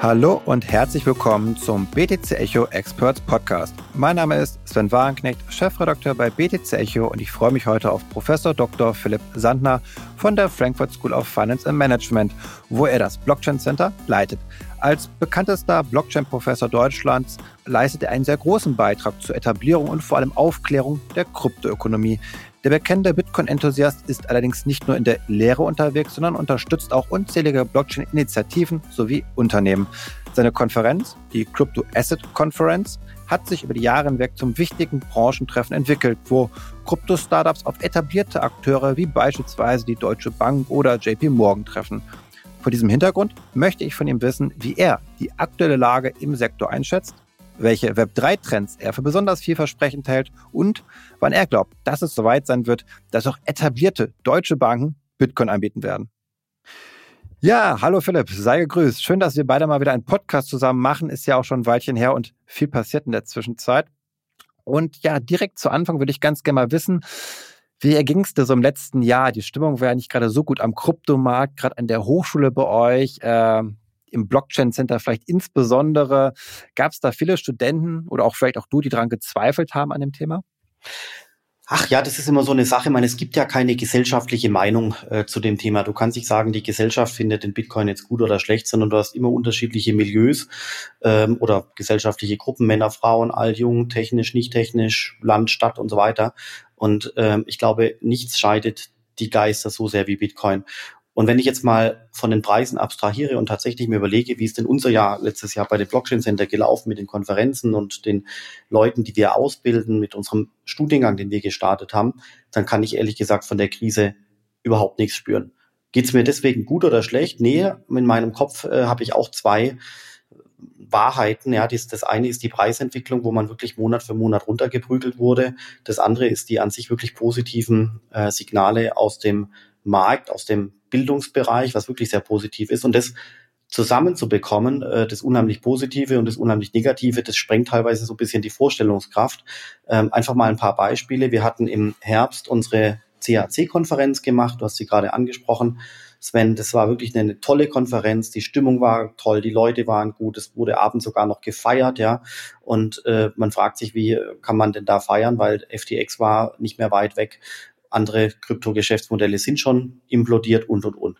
Hallo und herzlich willkommen zum BTC Echo Experts Podcast. Mein Name ist Sven Warenknecht, Chefredakteur bei BTC Echo und ich freue mich heute auf Professor Dr. Philipp Sandner von der Frankfurt School of Finance and Management, wo er das Blockchain Center leitet. Als bekanntester Blockchain-Professor Deutschlands leistet er einen sehr großen Beitrag zur Etablierung und vor allem Aufklärung der Kryptoökonomie. Der bekannte Bitcoin-Enthusiast ist allerdings nicht nur in der Lehre unterwegs, sondern unterstützt auch unzählige Blockchain-Initiativen sowie Unternehmen. Seine Konferenz, die Crypto Asset Conference, hat sich über die Jahre hinweg zum wichtigen Branchentreffen entwickelt, wo Krypto-Startups auf etablierte Akteure wie beispielsweise die Deutsche Bank oder JP Morgan treffen. Vor diesem Hintergrund möchte ich von ihm wissen, wie er die aktuelle Lage im Sektor einschätzt welche Web3-Trends er für besonders vielversprechend hält und wann er glaubt, dass es soweit sein wird, dass auch etablierte deutsche Banken Bitcoin anbieten werden. Ja, hallo Philipp, sei gegrüßt. Schön, dass wir beide mal wieder einen Podcast zusammen machen. Ist ja auch schon ein Weilchen her und viel passiert in der Zwischenzeit. Und ja, direkt zu Anfang würde ich ganz gerne mal wissen, wie erging es dir so im letzten Jahr? Die Stimmung war ja nicht gerade so gut am Kryptomarkt, gerade an der Hochschule bei euch. Äh, im Blockchain Center vielleicht insbesondere? Gab es da viele Studenten oder auch vielleicht auch du, die daran gezweifelt haben an dem Thema? Ach ja, das ist immer so eine Sache. Ich meine, es gibt ja keine gesellschaftliche Meinung äh, zu dem Thema. Du kannst nicht sagen, die Gesellschaft findet den Bitcoin jetzt gut oder schlecht, sondern du hast immer unterschiedliche Milieus ähm, oder gesellschaftliche Gruppen, Männer, Frauen, alt, jung, technisch, nicht technisch, Land, Stadt und so weiter. Und ähm, ich glaube, nichts scheidet die Geister so sehr wie Bitcoin. Und wenn ich jetzt mal von den Preisen abstrahiere und tatsächlich mir überlege, wie ist denn unser Jahr letztes Jahr bei dem Blockchain Center gelaufen mit den Konferenzen und den Leuten, die wir ausbilden, mit unserem Studiengang, den wir gestartet haben, dann kann ich ehrlich gesagt von der Krise überhaupt nichts spüren. Geht es mir deswegen gut oder schlecht? Nee, in meinem Kopf äh, habe ich auch zwei Wahrheiten. Ja, das, das eine ist die Preisentwicklung, wo man wirklich Monat für Monat runtergeprügelt wurde. Das andere ist die an sich wirklich positiven äh, Signale aus dem Markt, aus dem Bildungsbereich, was wirklich sehr positiv ist. Und das zusammenzubekommen, äh, das unheimlich Positive und das unheimlich Negative, das sprengt teilweise so ein bisschen die Vorstellungskraft. Ähm, einfach mal ein paar Beispiele. Wir hatten im Herbst unsere CAC-Konferenz gemacht, du hast sie gerade angesprochen. Sven, das war wirklich eine tolle Konferenz. Die Stimmung war toll, die Leute waren gut. Es wurde abends sogar noch gefeiert, ja. Und äh, man fragt sich, wie kann man denn da feiern, weil FTX war nicht mehr weit weg andere Krypto-Geschäftsmodelle sind schon implodiert und, und, und.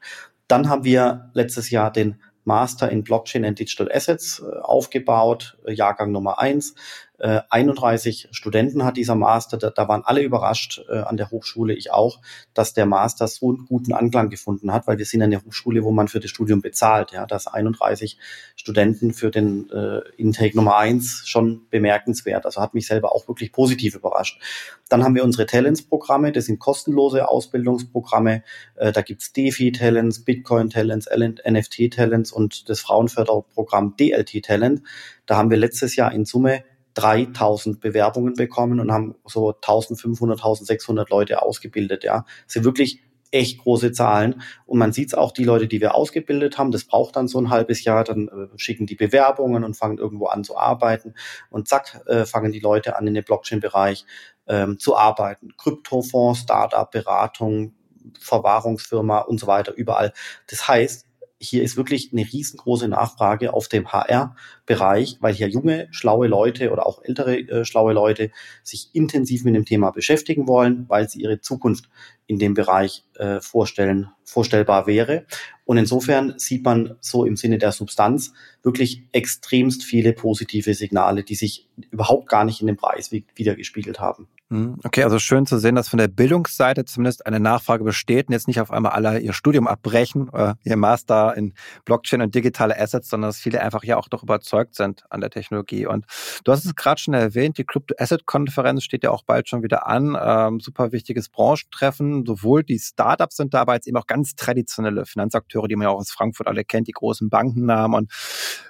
Dann haben wir letztes Jahr den Master in Blockchain and Digital Assets äh, aufgebaut, Jahrgang Nummer eins. 31 äh, Studenten hat dieser Master, da, da waren alle überrascht äh, an der Hochschule, ich auch, dass der Master so einen guten Anklang gefunden hat, weil wir sind eine Hochschule, wo man für das Studium bezahlt, ja, dass 31 Studenten für den äh, Intake Nummer eins schon bemerkenswert, also hat mich selber auch wirklich positiv überrascht. Dann haben wir unsere Talents-Programme, das sind kostenlose Ausbildungsprogramme, äh, da gibt's DeFi-Talents, Bitcoin-Talents, NFT-Talents und das Frauenförderprogramm DLT-Talent. Da haben wir letztes Jahr in Summe 3000 Bewerbungen bekommen und haben so 1500, 1600 Leute ausgebildet. Ja, das sind wirklich echt große Zahlen. Und man sieht es auch, die Leute, die wir ausgebildet haben, das braucht dann so ein halbes Jahr, dann äh, schicken die Bewerbungen und fangen irgendwo an zu arbeiten. Und zack, äh, fangen die Leute an, in dem Blockchain-Bereich ähm, zu arbeiten. Kryptofonds, Startup, Beratung, Verwahrungsfirma und so weiter, überall. Das heißt, hier ist wirklich eine riesengroße Nachfrage auf dem HR-Bereich, weil hier junge, schlaue Leute oder auch ältere äh, schlaue Leute sich intensiv mit dem Thema beschäftigen wollen, weil sie ihre Zukunft in dem Bereich äh, vorstellen, vorstellbar wäre. Und insofern sieht man so im Sinne der Substanz wirklich extremst viele positive Signale, die sich überhaupt gar nicht in dem Preis wiedergespiegelt haben. Hm, okay, also schön zu sehen, dass von der Bildungsseite zumindest eine Nachfrage besteht und jetzt nicht auf einmal alle ihr Studium abbrechen, äh, ihr Master in Blockchain und digitale Assets, sondern dass viele einfach ja auch doch überzeugt sind an der Technologie. Und du hast es gerade schon erwähnt, die Crypto Asset Konferenz steht ja auch bald schon wieder an. Ähm, super wichtiges Branchentreffen. Sowohl die Startups sind dabei, als eben auch ganz traditionelle Finanzakteure, die man ja auch aus Frankfurt alle kennt, die großen Bankennamen. Und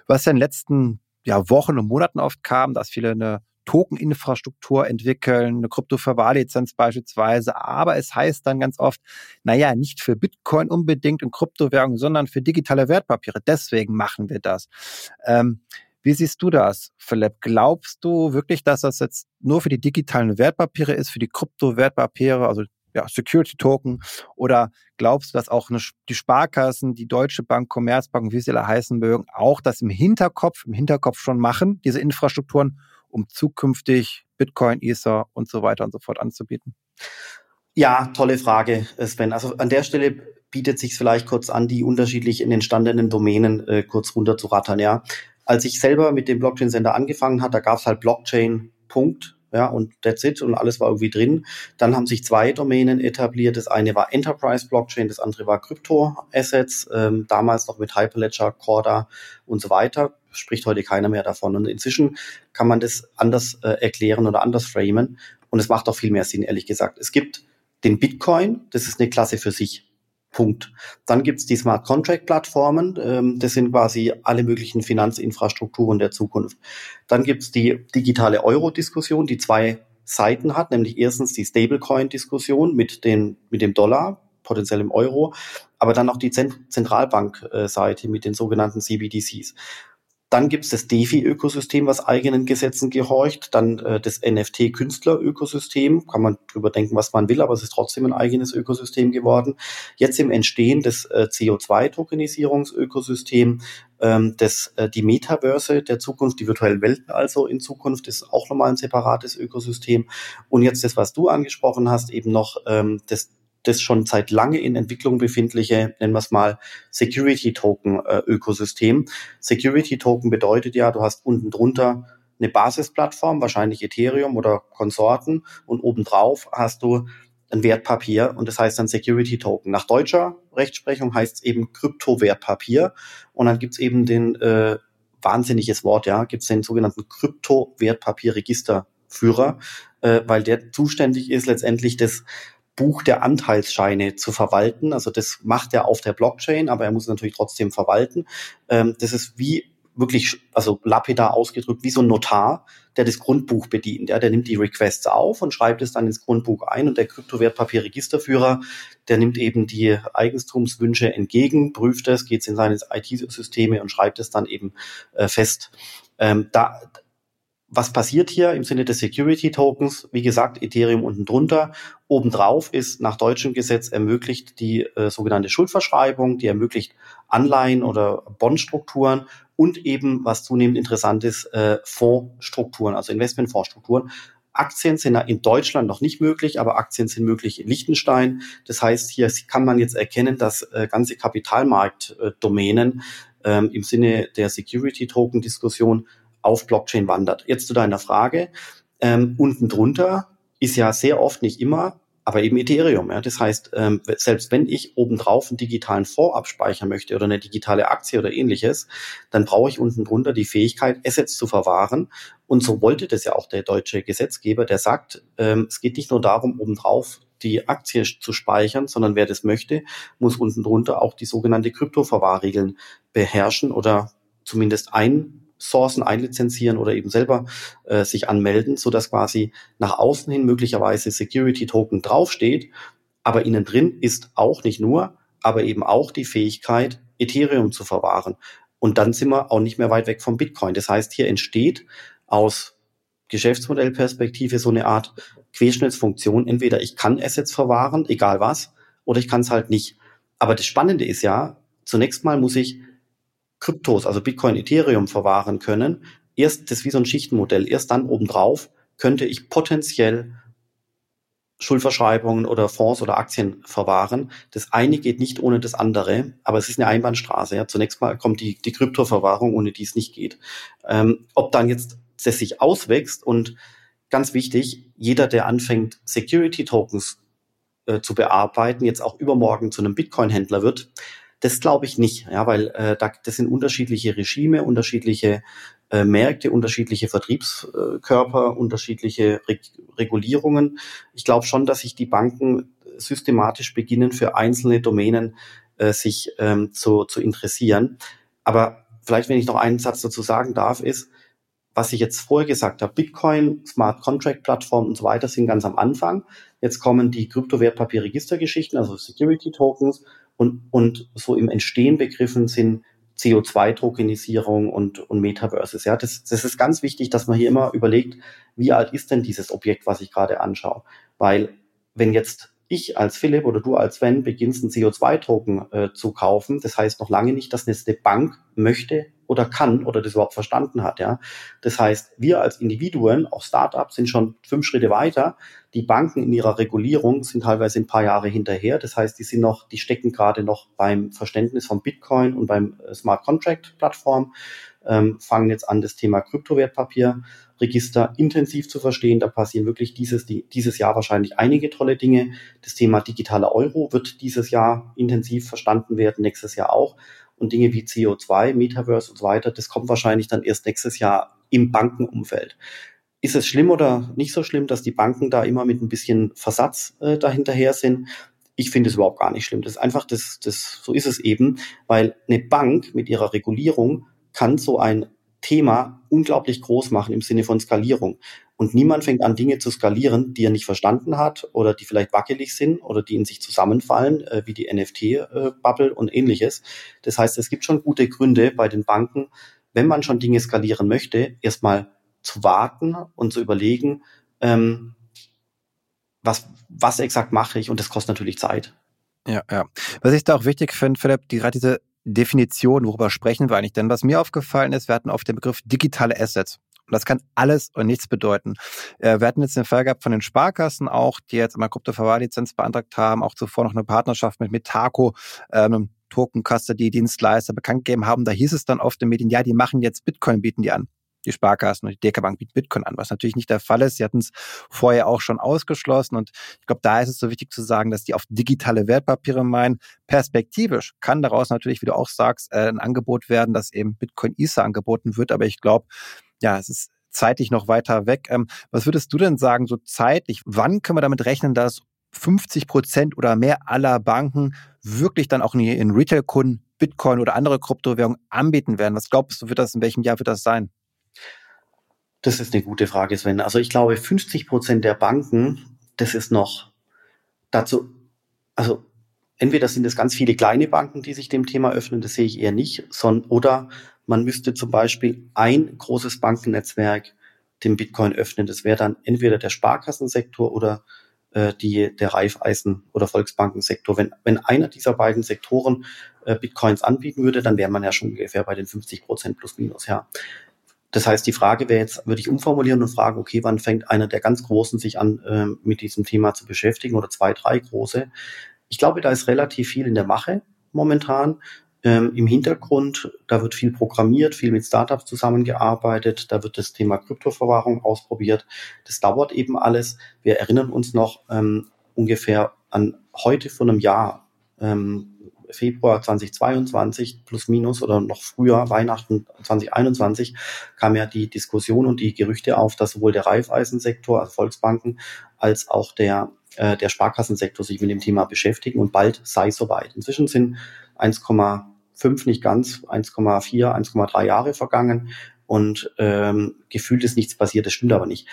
was ja in den letzten ja, Wochen und Monaten oft kam, dass viele eine Token-Infrastruktur entwickeln, eine Krypto-Verwahrlizenz beispielsweise. Aber es heißt dann ganz oft, naja, nicht für Bitcoin unbedingt und Kryptowährungen, sondern für digitale Wertpapiere. Deswegen machen wir das. Ähm, wie siehst du das, Philipp? Glaubst du wirklich, dass das jetzt nur für die digitalen Wertpapiere ist, für die Kryptowertpapiere, also ja, Security-Token? Oder glaubst du, dass auch eine, die Sparkassen, die Deutsche Bank, Commerzbank, wie sie alle heißen mögen, auch das im Hinterkopf, im Hinterkopf schon machen, diese Infrastrukturen, um zukünftig Bitcoin, Ether und so weiter und so fort anzubieten? Ja, tolle Frage, Sven. Also an der Stelle bietet sich vielleicht kurz an, die unterschiedlich in entstandenen Domänen äh, kurz runterzurattern. Ja, als ich selber mit dem Blockchain Center angefangen hat, da gab es halt Blockchain. Punkt ja, und that's it und alles war irgendwie drin. Dann haben sich zwei Domänen etabliert. Das eine war Enterprise Blockchain, das andere war Crypto Assets, ähm, damals noch mit Hyperledger, Corda und so weiter. Spricht heute keiner mehr davon. Und inzwischen kann man das anders äh, erklären oder anders framen. Und es macht auch viel mehr Sinn, ehrlich gesagt. Es gibt den Bitcoin, das ist eine Klasse für sich. Punkt. Dann gibt's die Smart Contract Plattformen. Ähm, das sind quasi alle möglichen Finanzinfrastrukturen der Zukunft. Dann gibt's die digitale Euro-Diskussion, die zwei Seiten hat, nämlich erstens die Stablecoin-Diskussion mit, den, mit dem Dollar, potenziell im Euro, aber dann auch die Zentralbank-Seite mit den sogenannten CBDCs. Dann gibt es das DeFi-Ökosystem, was eigenen Gesetzen gehorcht. Dann äh, das NFT-Künstler-Ökosystem. Kann man drüber denken, was man will, aber es ist trotzdem ein eigenes Ökosystem geworden. Jetzt im Entstehen des äh, CO2-Tokenisierungsökosystem, ähm, das, äh, die Metaverse der Zukunft, die virtuellen Welten also in Zukunft, ist auch nochmal ein separates Ökosystem. Und jetzt das, was du angesprochen hast, eben noch ähm, das das schon seit lange in Entwicklung befindliche, nennen wir es mal, Security Token äh, Ökosystem. Security Token bedeutet ja, du hast unten drunter eine Basisplattform, wahrscheinlich Ethereum oder Konsorten und obendrauf hast du ein Wertpapier und das heißt dann Security Token. Nach deutscher Rechtsprechung heißt es eben Kryptowertpapier und dann gibt's eben den äh, wahnsinniges Wort, ja, gibt's den sogenannten Kryptowertpapierregisterführer, äh, weil der zuständig ist letztendlich das Buch der Anteilsscheine zu verwalten. Also das macht er auf der Blockchain, aber er muss natürlich trotzdem verwalten. Ähm, das ist wie wirklich, also lapidar ausgedrückt, wie so ein Notar, der das Grundbuch bedient. Ja, der nimmt die Requests auf und schreibt es dann ins Grundbuch ein und der Kryptowertpapierregisterführer, der nimmt eben die Eigentumswünsche entgegen, prüft es, geht in seine IT-Systeme und schreibt es dann eben äh, fest. Ähm, da, was passiert hier im Sinne des Security Tokens? Wie gesagt, Ethereum unten drunter. Obendrauf ist nach deutschem Gesetz ermöglicht die äh, sogenannte Schuldverschreibung, die ermöglicht Anleihen oder Bondstrukturen und eben, was zunehmend interessant ist, äh, Fondsstrukturen, also Investmentfondsstrukturen. Aktien sind in Deutschland noch nicht möglich, aber Aktien sind möglich in Liechtenstein. Das heißt, hier kann man jetzt erkennen, dass äh, ganze Kapitalmarktdomänen äh, im Sinne der Security-Token-Diskussion auf Blockchain wandert. Jetzt zu deiner Frage. Ähm, unten drunter ist ja sehr oft nicht immer, aber eben Ethereum. Ja. Das heißt, ähm, selbst wenn ich obendrauf einen digitalen Fonds abspeichern möchte oder eine digitale Aktie oder ähnliches, dann brauche ich unten drunter die Fähigkeit, Assets zu verwahren. Und so wollte das ja auch der deutsche Gesetzgeber, der sagt, ähm, es geht nicht nur darum, obendrauf die Aktie zu speichern, sondern wer das möchte, muss unten drunter auch die sogenannte Kryptoverwahrregeln beherrschen oder zumindest ein sourcen, einlizenzieren oder eben selber äh, sich anmelden, so dass quasi nach außen hin möglicherweise Security Token draufsteht, aber innen drin ist auch nicht nur, aber eben auch die Fähigkeit, Ethereum zu verwahren. Und dann sind wir auch nicht mehr weit weg vom Bitcoin. Das heißt, hier entsteht aus Geschäftsmodellperspektive so eine Art Querschnittsfunktion. Entweder ich kann Assets verwahren, egal was, oder ich kann es halt nicht. Aber das Spannende ist ja, zunächst mal muss ich Kryptos, also Bitcoin, Ethereum verwahren können. Erst, das ist wie so ein Schichtenmodell. Erst dann obendrauf könnte ich potenziell Schuldverschreibungen oder Fonds oder Aktien verwahren. Das eine geht nicht ohne das andere, aber es ist eine Einbahnstraße. Ja. Zunächst mal kommt die, die Kryptoverwahrung, ohne die es nicht geht. Ähm, ob dann jetzt das sich auswächst und ganz wichtig, jeder, der anfängt, Security Tokens äh, zu bearbeiten, jetzt auch übermorgen zu einem Bitcoin-Händler wird, das glaube ich nicht, ja, weil äh, da, das sind unterschiedliche Regime, unterschiedliche äh, Märkte, unterschiedliche Vertriebskörper, unterschiedliche Re Regulierungen. Ich glaube schon, dass sich die Banken systematisch beginnen, für einzelne Domänen äh, sich ähm, zu, zu interessieren. Aber vielleicht, wenn ich noch einen Satz dazu sagen darf, ist, was ich jetzt vorher gesagt habe, Bitcoin, Smart Contract Plattform und so weiter sind ganz am Anfang. Jetzt kommen die Kryptowertpapierregistergeschichten, also Security Tokens und, und so im Entstehen begriffen sind CO2-Tokenisierung und, und Metaverses. Ja, das, das ist ganz wichtig, dass man hier immer überlegt, wie alt ist denn dieses Objekt, was ich gerade anschaue? Weil wenn jetzt ich als Philipp oder du als Sven beginnst einen CO2-Token äh, zu kaufen, das heißt noch lange nicht, dass eine Bank möchte oder kann oder das überhaupt verstanden hat. Ja, das heißt, wir als Individuen, auch Startups, sind schon fünf Schritte weiter. Die Banken in ihrer Regulierung sind teilweise ein paar Jahre hinterher. Das heißt, die sind noch, die stecken gerade noch beim Verständnis von Bitcoin und beim äh, Smart Contract Plattform, ähm, fangen jetzt an, das Thema Kryptowertpapier Register intensiv zu verstehen. Da passieren wirklich dieses, dieses Jahr wahrscheinlich einige tolle Dinge. Das Thema digitaler Euro wird dieses Jahr intensiv verstanden werden, nächstes Jahr auch. Und Dinge wie CO2, Metaverse und so weiter, das kommt wahrscheinlich dann erst nächstes Jahr im Bankenumfeld. Ist es schlimm oder nicht so schlimm, dass die Banken da immer mit ein bisschen Versatz äh, dahinterher sind? Ich finde es überhaupt gar nicht schlimm. Das ist einfach, das, das, so ist es eben, weil eine Bank mit ihrer Regulierung kann so ein Thema unglaublich groß machen im Sinne von Skalierung. Und niemand fängt an, Dinge zu skalieren, die er nicht verstanden hat oder die vielleicht wackelig sind oder die in sich zusammenfallen, äh, wie die NFT-Bubble äh, und ähnliches. Das heißt, es gibt schon gute Gründe bei den Banken, wenn man schon Dinge skalieren möchte, erstmal zu warten und zu überlegen, ähm, was, was exakt mache ich und das kostet natürlich Zeit. Ja, ja. Was ich da auch wichtig finde, Philipp, die, gerade diese Definition, worüber sprechen wir eigentlich? Denn was mir aufgefallen ist, wir hatten auf den Begriff digitale Assets. Und das kann alles und nichts bedeuten. Äh, wir hatten jetzt den Fall gehabt von den Sparkassen auch, die jetzt immer Kryptoverwahrlizenz beantragt haben, auch zuvor noch eine Partnerschaft mit Metaco, ähm, Token Custody Dienstleister bekannt gegeben haben. Da hieß es dann auf den Medien, ja, die machen jetzt Bitcoin, bieten die an die Sparkassen und die DK Bank bieten Bitcoin an, was natürlich nicht der Fall ist. Sie hatten es vorher auch schon ausgeschlossen und ich glaube, da ist es so wichtig zu sagen, dass die auf digitale Wertpapiere meinen. Perspektivisch kann daraus natürlich, wie du auch sagst, äh, ein Angebot werden, dass eben Bitcoin ISA angeboten wird, aber ich glaube, ja, es ist zeitlich noch weiter weg. Ähm, was würdest du denn sagen, so zeitlich, wann können wir damit rechnen, dass 50 Prozent oder mehr aller Banken wirklich dann auch in Retail-Kunden Bitcoin oder andere Kryptowährungen anbieten werden? Was glaubst du, wird das, in welchem Jahr wird das sein? Das ist eine gute Frage, Sven. Also ich glaube, 50 Prozent der Banken, das ist noch dazu, also entweder sind es ganz viele kleine Banken, die sich dem Thema öffnen, das sehe ich eher nicht, sondern, oder man müsste zum Beispiel ein großes Bankennetzwerk dem Bitcoin öffnen. Das wäre dann entweder der Sparkassensektor oder äh, die, der Raiffeisen- oder Volksbankensektor. Wenn, wenn einer dieser beiden Sektoren äh, Bitcoins anbieten würde, dann wäre man ja schon ungefähr bei den 50 Prozent plus minus, ja. Das heißt, die Frage wäre jetzt, würde ich umformulieren und fragen, okay, wann fängt einer der ganz Großen sich an, äh, mit diesem Thema zu beschäftigen oder zwei, drei große? Ich glaube, da ist relativ viel in der Mache momentan. Ähm, Im Hintergrund, da wird viel programmiert, viel mit Startups zusammengearbeitet, da wird das Thema Kryptoverwahrung ausprobiert. Das dauert eben alles. Wir erinnern uns noch ähm, ungefähr an heute vor einem Jahr, ähm, Februar 2022 plus minus oder noch früher, Weihnachten 2021, kam ja die Diskussion und die Gerüchte auf, dass sowohl der Raiffeisensektor, also Volksbanken, als auch der, äh, der Sparkassensektor sich mit dem Thema beschäftigen und bald sei soweit. Inzwischen sind 1,5 nicht ganz, 1,4, 1,3 Jahre vergangen und ähm, gefühlt ist nichts passiert, das stimmt aber nicht.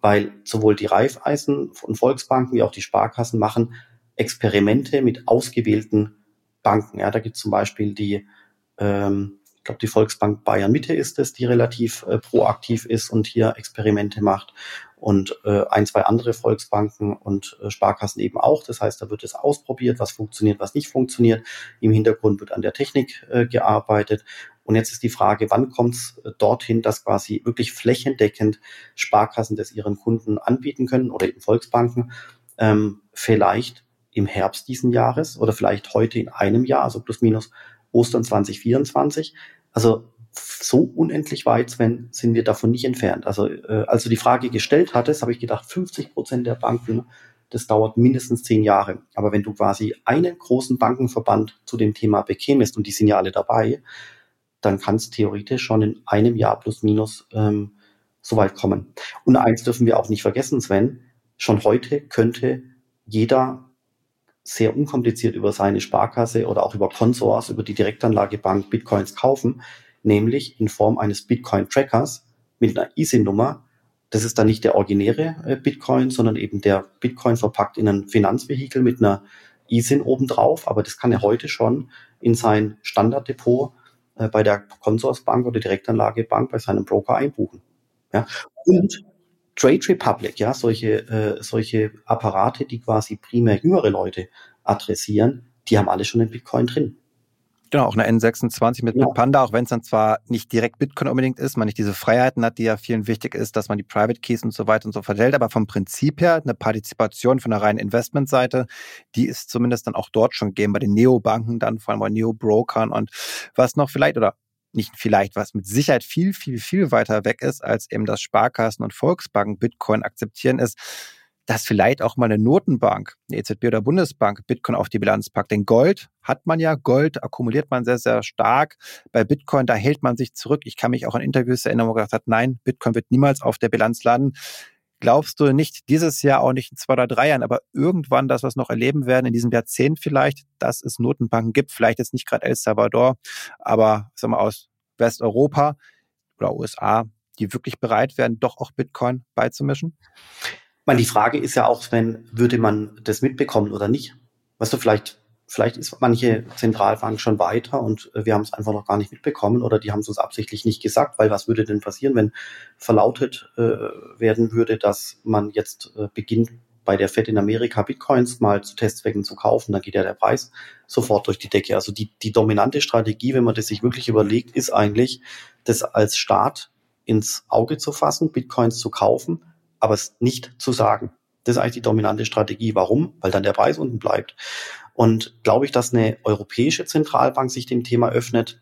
Weil sowohl die Raiffeisen und Volksbanken wie auch die Sparkassen machen Experimente mit ausgewählten Banken. Ja, da gibt es zum Beispiel die, ähm, ich glaube, die Volksbank Bayern Mitte ist es, die relativ äh, proaktiv ist und hier Experimente macht. Und äh, ein, zwei andere Volksbanken und äh, Sparkassen eben auch. Das heißt, da wird es ausprobiert, was funktioniert, was nicht funktioniert. Im Hintergrund wird an der Technik äh, gearbeitet. Und jetzt ist die Frage, wann kommt es äh, dorthin, dass quasi wirklich flächendeckend Sparkassen das ihren Kunden anbieten können oder eben Volksbanken. Ähm, vielleicht im Herbst diesen Jahres oder vielleicht heute in einem Jahr, also plus minus Ostern 2024. Also so unendlich weit, Sven, sind wir davon nicht entfernt. Also äh, als du die Frage gestellt hattest, habe ich gedacht, 50 Prozent der Banken, das dauert mindestens zehn Jahre. Aber wenn du quasi einen großen Bankenverband zu dem Thema bekämest und die sind ja alle dabei, dann kann es theoretisch schon in einem Jahr plus minus ähm, so weit kommen. Und eins dürfen wir auch nicht vergessen, Sven, schon heute könnte jeder sehr unkompliziert über seine Sparkasse oder auch über Consors, über die Direktanlagebank Bitcoins kaufen, nämlich in Form eines Bitcoin-Trackers mit einer ISIN-Nummer. Das ist dann nicht der originäre äh, Bitcoin, sondern eben der Bitcoin verpackt in ein Finanzvehikel mit einer ISIN obendrauf. Aber das kann er heute schon in sein Standarddepot äh, bei der Consorsbank oder Direktanlagebank bei seinem Broker einbuchen. Ja. Und Trade Republic, ja, solche, äh, solche Apparate, die quasi primär jüngere Leute adressieren, die haben alle schon den Bitcoin drin. Genau, auch eine N26 mit, ja. mit Panda, auch wenn es dann zwar nicht direkt Bitcoin unbedingt ist, man nicht diese Freiheiten hat, die ja vielen wichtig ist, dass man die Private Keys und so weiter und so verteilt, aber vom Prinzip her eine Partizipation von der reinen Investmentseite, die ist zumindest dann auch dort schon gegeben, bei den Neobanken dann, vor allem bei Neo-Brokern und was noch vielleicht oder nicht vielleicht, was mit Sicherheit viel, viel, viel weiter weg ist, als eben das Sparkassen und Volksbanken Bitcoin akzeptieren, ist, dass vielleicht auch mal eine Notenbank, eine EZB oder Bundesbank Bitcoin auf die Bilanz packt. Denn Gold hat man ja, Gold akkumuliert man sehr, sehr stark. Bei Bitcoin, da hält man sich zurück. Ich kann mich auch an Interviews erinnern, wo man gesagt hat, nein, Bitcoin wird niemals auf der Bilanz landen. Glaubst du nicht dieses Jahr, auch nicht in zwei oder drei Jahren, aber irgendwann das, was noch erleben werden, in diesem Jahrzehnt vielleicht, dass es Notenbanken gibt, vielleicht jetzt nicht gerade El Salvador, aber sagen wir aus Westeuropa oder USA, die wirklich bereit wären, doch auch Bitcoin beizumischen? meine, die Frage ist ja auch, wenn würde man das mitbekommen oder nicht? Weißt du, vielleicht, vielleicht ist manche Zentralbank schon weiter und wir haben es einfach noch gar nicht mitbekommen oder die haben es uns absichtlich nicht gesagt, weil was würde denn passieren, wenn verlautet äh, werden würde, dass man jetzt äh, beginnt, bei der Fed in Amerika Bitcoins mal zu Testzwecken zu kaufen, dann geht ja der Preis sofort durch die Decke. Also die, die dominante Strategie, wenn man das sich wirklich überlegt, ist eigentlich, das als Staat ins Auge zu fassen, Bitcoins zu kaufen aber es nicht zu sagen. Das ist eigentlich die dominante Strategie. Warum? Weil dann der Preis unten bleibt. Und glaube ich, dass eine europäische Zentralbank sich dem Thema öffnet,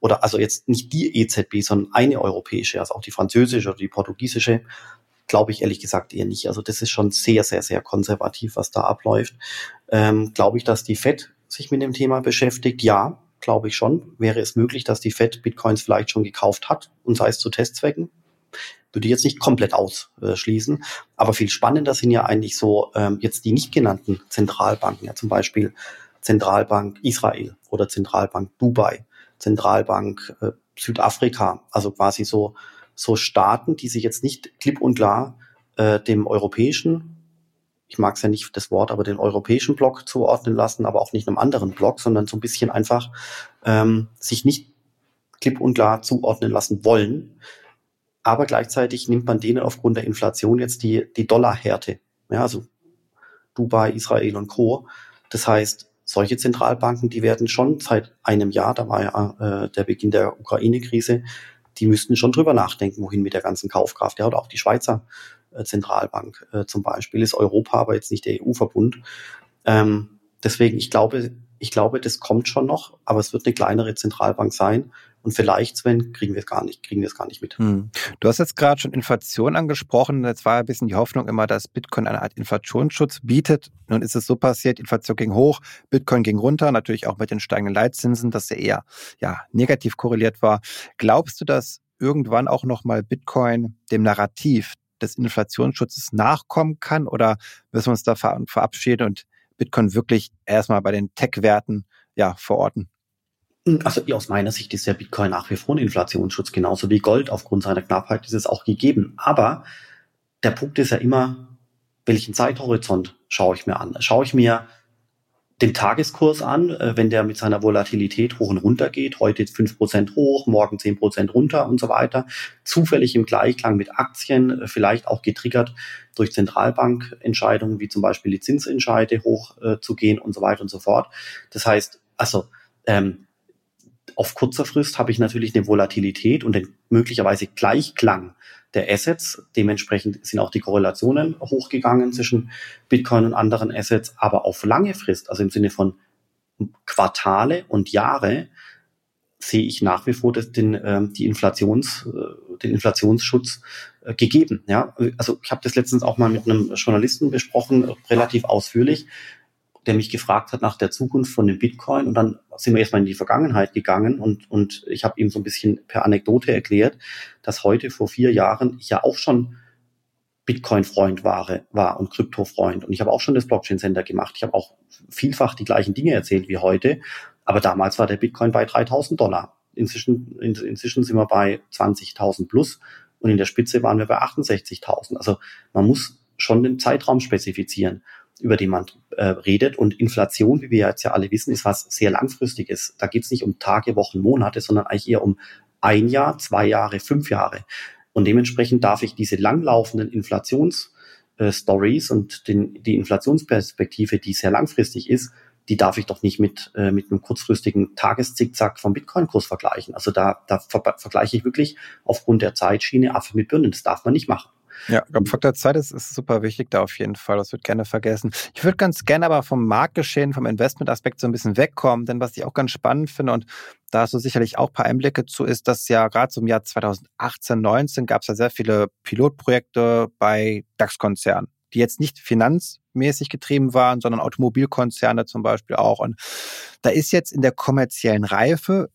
oder also jetzt nicht die EZB, sondern eine europäische, also auch die französische oder die portugiesische, glaube ich ehrlich gesagt eher nicht. Also das ist schon sehr, sehr, sehr konservativ, was da abläuft. Ähm, glaube ich, dass die FED sich mit dem Thema beschäftigt? Ja, glaube ich schon. Wäre es möglich, dass die FED Bitcoins vielleicht schon gekauft hat und sei es zu Testzwecken? Würde ich jetzt nicht komplett ausschließen. Aber viel spannender sind ja eigentlich so ähm, jetzt die nicht genannten Zentralbanken, ja zum Beispiel Zentralbank Israel oder Zentralbank Dubai, Zentralbank äh, Südafrika, also quasi so, so Staaten, die sich jetzt nicht klipp und klar äh, dem europäischen, ich mag es ja nicht das Wort, aber den europäischen Block zuordnen lassen, aber auch nicht einem anderen Block, sondern so ein bisschen einfach ähm, sich nicht klipp und klar zuordnen lassen wollen, aber gleichzeitig nimmt man denen aufgrund der Inflation jetzt die, die Dollarhärte. Ja, also Dubai, Israel und Co. Das heißt, solche Zentralbanken, die werden schon seit einem Jahr, da war ja äh, der Beginn der Ukraine-Krise, die müssten schon drüber nachdenken, wohin mit der ganzen Kaufkraft. Ja, oder auch die Schweizer äh, Zentralbank äh, zum Beispiel ist Europa, aber jetzt nicht der EU-Verbund. Ähm, deswegen, ich glaube, ich glaube, das kommt schon noch, aber es wird eine kleinere Zentralbank sein. Und vielleicht, Sven, kriegen wir es gar nicht, kriegen wir es gar nicht mit. Hm. Du hast jetzt gerade schon Inflation angesprochen. Jetzt war ein bisschen die Hoffnung immer, dass Bitcoin eine Art Inflationsschutz bietet. Nun ist es so passiert, Inflation ging hoch, Bitcoin ging runter, natürlich auch mit den steigenden Leitzinsen, dass er eher ja, negativ korreliert war. Glaubst du, dass irgendwann auch nochmal Bitcoin dem Narrativ des Inflationsschutzes nachkommen kann? Oder müssen wir uns da verabschieden und Bitcoin wirklich erstmal bei den Tech-Werten ja, verorten? Also aus meiner Sicht ist der Bitcoin nach wie vor ein Inflationsschutz, genauso wie Gold. Aufgrund seiner Knappheit ist es auch gegeben. Aber der Punkt ist ja immer, welchen Zeithorizont schaue ich mir an? Schaue ich mir den Tageskurs an, äh, wenn der mit seiner Volatilität hoch und runter geht, heute fünf Prozent hoch, morgen zehn Prozent runter und so weiter, zufällig im Gleichklang mit Aktien, äh, vielleicht auch getriggert durch Zentralbankentscheidungen, wie zum Beispiel die Zinsentscheide hoch äh, und so weiter und so fort. Das heißt, also ähm, auf kurzer Frist habe ich natürlich eine Volatilität und den möglicherweise Gleichklang der Assets. Dementsprechend sind auch die Korrelationen hochgegangen zwischen Bitcoin und anderen Assets. Aber auf lange Frist, also im Sinne von Quartale und Jahre, sehe ich nach wie vor das, den, äh, die Inflations, äh, den Inflationsschutz äh, gegeben. Ja? Also ich habe das letztens auch mal mit einem Journalisten besprochen, relativ ausführlich der mich gefragt hat nach der Zukunft von dem Bitcoin. Und dann sind wir erstmal in die Vergangenheit gegangen und, und ich habe ihm so ein bisschen per Anekdote erklärt, dass heute vor vier Jahren ich ja auch schon Bitcoin-Freund war, war und Krypto-Freund. Und ich habe auch schon das Blockchain-Center gemacht. Ich habe auch vielfach die gleichen Dinge erzählt wie heute. Aber damals war der Bitcoin bei 3000 Dollar. Inzwischen, in, inzwischen sind wir bei 20.000 plus und in der Spitze waren wir bei 68.000. Also man muss schon den Zeitraum spezifizieren über den man äh, redet. Und Inflation, wie wir jetzt ja alle wissen, ist was sehr langfristiges. Da geht es nicht um Tage, Wochen, Monate, sondern eigentlich eher um ein Jahr, zwei Jahre, fünf Jahre. Und dementsprechend darf ich diese langlaufenden Inflationsstories und den, die Inflationsperspektive, die sehr langfristig ist, die darf ich doch nicht mit, äh, mit einem kurzfristigen Tageszickzack vom Bitcoin-Kurs vergleichen. Also da, da ver vergleiche ich wirklich aufgrund der Zeitschiene Affe mit Birnen. Das darf man nicht machen. Ja, glaube, Faktor Zeit ist, ist super wichtig da auf jeden Fall. Das wird gerne vergessen. Ich würde ganz gerne aber vom Marktgeschehen, vom Investmentaspekt so ein bisschen wegkommen, denn was ich auch ganz spannend finde und da hast du sicherlich auch ein paar Einblicke zu, ist, dass ja gerade im Jahr 2018, 19 gab es ja sehr viele Pilotprojekte bei DAX-Konzernen die jetzt nicht finanzmäßig getrieben waren, sondern Automobilkonzerne zum Beispiel auch. Und da ist jetzt in der kommerziellen Reife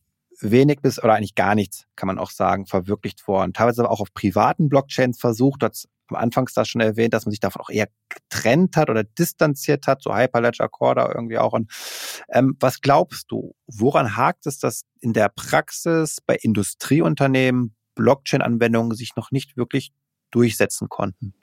wenig bis oder eigentlich gar nichts, kann man auch sagen, verwirklicht worden. Teilweise aber auch auf privaten Blockchains versucht. Du hast am Anfang das schon erwähnt, dass man sich davon auch eher getrennt hat oder distanziert hat, so Hyperledger Corda irgendwie auch. Und ähm, was glaubst du, woran hakt es, dass in der Praxis bei Industrieunternehmen Blockchain-Anwendungen sich noch nicht wirklich durchsetzen konnten?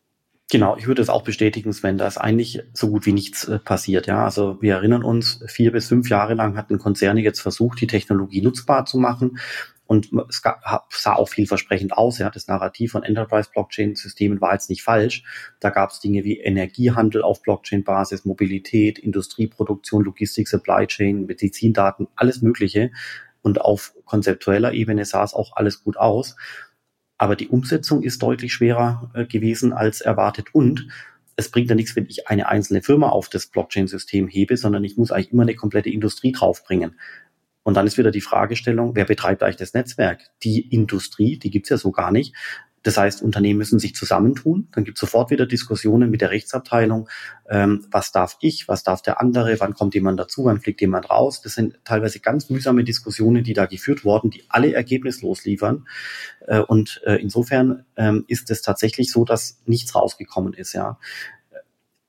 Genau, ich würde es auch bestätigen, Sven, da ist eigentlich so gut wie nichts äh, passiert. Ja, also wir erinnern uns, vier bis fünf Jahre lang hatten Konzerne jetzt versucht, die Technologie nutzbar zu machen. Und es sah auch vielversprechend aus. Ja, das Narrativ von Enterprise-Blockchain-Systemen war jetzt nicht falsch. Da gab es Dinge wie Energiehandel auf Blockchain-Basis, Mobilität, Industrieproduktion, Logistik, Supply Chain, Medizindaten, alles Mögliche. Und auf konzeptueller Ebene sah es auch alles gut aus. Aber die Umsetzung ist deutlich schwerer äh, gewesen als erwartet. Und es bringt ja nichts, wenn ich eine einzelne Firma auf das Blockchain-System hebe, sondern ich muss eigentlich immer eine komplette Industrie draufbringen. Und dann ist wieder die Fragestellung, wer betreibt eigentlich das Netzwerk? Die Industrie, die gibt's ja so gar nicht. Das heißt, Unternehmen müssen sich zusammentun. Dann gibt es sofort wieder Diskussionen mit der Rechtsabteilung. Ähm, was darf ich? Was darf der andere? Wann kommt jemand dazu? Wann fliegt jemand raus? Das sind teilweise ganz mühsame Diskussionen, die da geführt wurden, die alle ergebnislos liefern. Äh, und äh, insofern ähm, ist es tatsächlich so, dass nichts rausgekommen ist. Ja,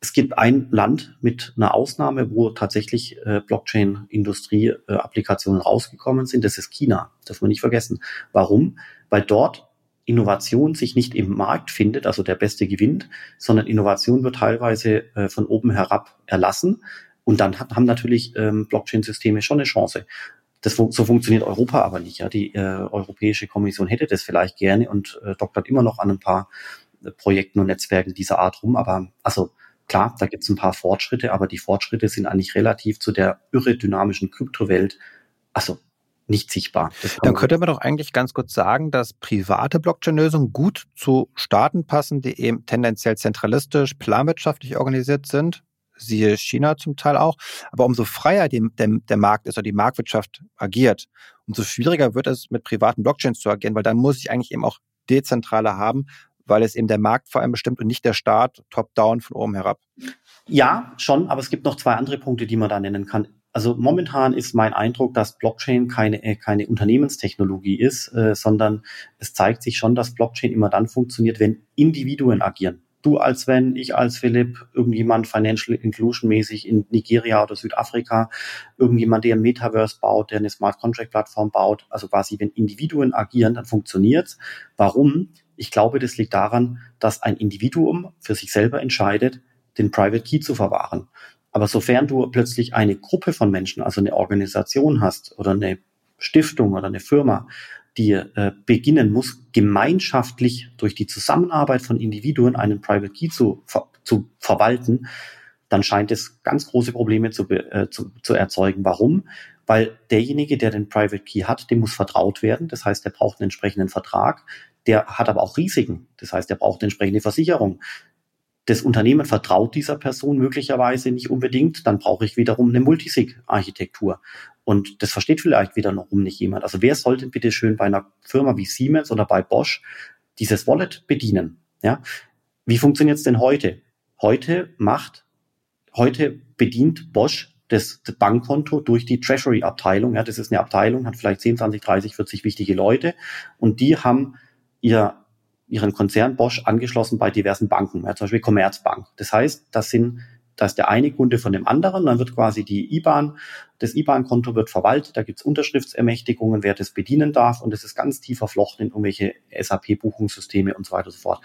es gibt ein Land mit einer Ausnahme, wo tatsächlich äh, Blockchain-Industrie-Applikationen äh, rausgekommen sind. Das ist China. Das darf man nicht vergessen. Warum? Weil dort Innovation sich nicht im Markt findet, also der Beste gewinnt, sondern Innovation wird teilweise äh, von oben herab erlassen. Und dann hat, haben natürlich ähm, Blockchain-Systeme schon eine Chance. Das, so funktioniert Europa aber nicht. Ja. Die äh, Europäische Kommission hätte das vielleicht gerne und äh, doktert immer noch an ein paar äh, Projekten und Netzwerken dieser Art rum. Aber also klar, da gibt es ein paar Fortschritte, aber die Fortschritte sind eigentlich relativ zu der irre dynamischen Kryptowelt, also nicht sichtbar. Dann könnte man doch eigentlich ganz kurz sagen, dass private Blockchain-Lösungen gut zu Staaten passen, die eben tendenziell zentralistisch, planwirtschaftlich organisiert sind. Siehe China zum Teil auch. Aber umso freier die, der, der Markt ist oder die Marktwirtschaft agiert, umso schwieriger wird es, mit privaten Blockchains zu agieren, weil dann muss ich eigentlich eben auch dezentrale haben, weil es eben der Markt vor allem bestimmt und nicht der Staat top-down von oben herab. Ja, schon, aber es gibt noch zwei andere Punkte, die man da nennen kann. Also momentan ist mein Eindruck, dass Blockchain keine, äh, keine Unternehmenstechnologie ist, äh, sondern es zeigt sich schon, dass Blockchain immer dann funktioniert, wenn Individuen agieren. Du als Sven, ich als Philipp, irgendjemand Financial Inclusion mäßig in Nigeria oder Südafrika, irgendjemand, der ein Metaverse baut, der eine Smart Contract Plattform baut. Also quasi, wenn Individuen agieren, dann funktioniert's. Warum? Ich glaube, das liegt daran, dass ein Individuum für sich selber entscheidet, den Private Key zu verwahren. Aber sofern du plötzlich eine Gruppe von Menschen, also eine Organisation hast oder eine Stiftung oder eine Firma, die äh, beginnen muss, gemeinschaftlich durch die Zusammenarbeit von Individuen einen Private Key zu, zu verwalten, dann scheint es ganz große Probleme zu, äh, zu, zu erzeugen. Warum? Weil derjenige, der den Private Key hat, dem muss vertraut werden. Das heißt, der braucht einen entsprechenden Vertrag. Der hat aber auch Risiken. Das heißt, er braucht eine entsprechende Versicherung das Unternehmen vertraut dieser Person möglicherweise nicht unbedingt, dann brauche ich wiederum eine Multisig-Architektur. Und das versteht vielleicht wiederum nicht jemand. Also wer sollte bitte schön bei einer Firma wie Siemens oder bei Bosch dieses Wallet bedienen? Ja? Wie funktioniert es denn heute? Heute macht, heute bedient Bosch das Bankkonto durch die Treasury-Abteilung. Ja, das ist eine Abteilung, hat vielleicht 10, 20, 30, 40 wichtige Leute und die haben ihr ihren Konzern Bosch angeschlossen bei diversen Banken, ja, zum Beispiel Commerzbank. Das heißt, das sind da ist der eine Kunde von dem anderen, dann wird quasi die IBAN, das IBAN-Konto wird verwaltet, da gibt's Unterschriftsermächtigungen, wer das bedienen darf und das ist ganz tief verflochten in irgendwelche SAP-Buchungssysteme und so weiter und so fort.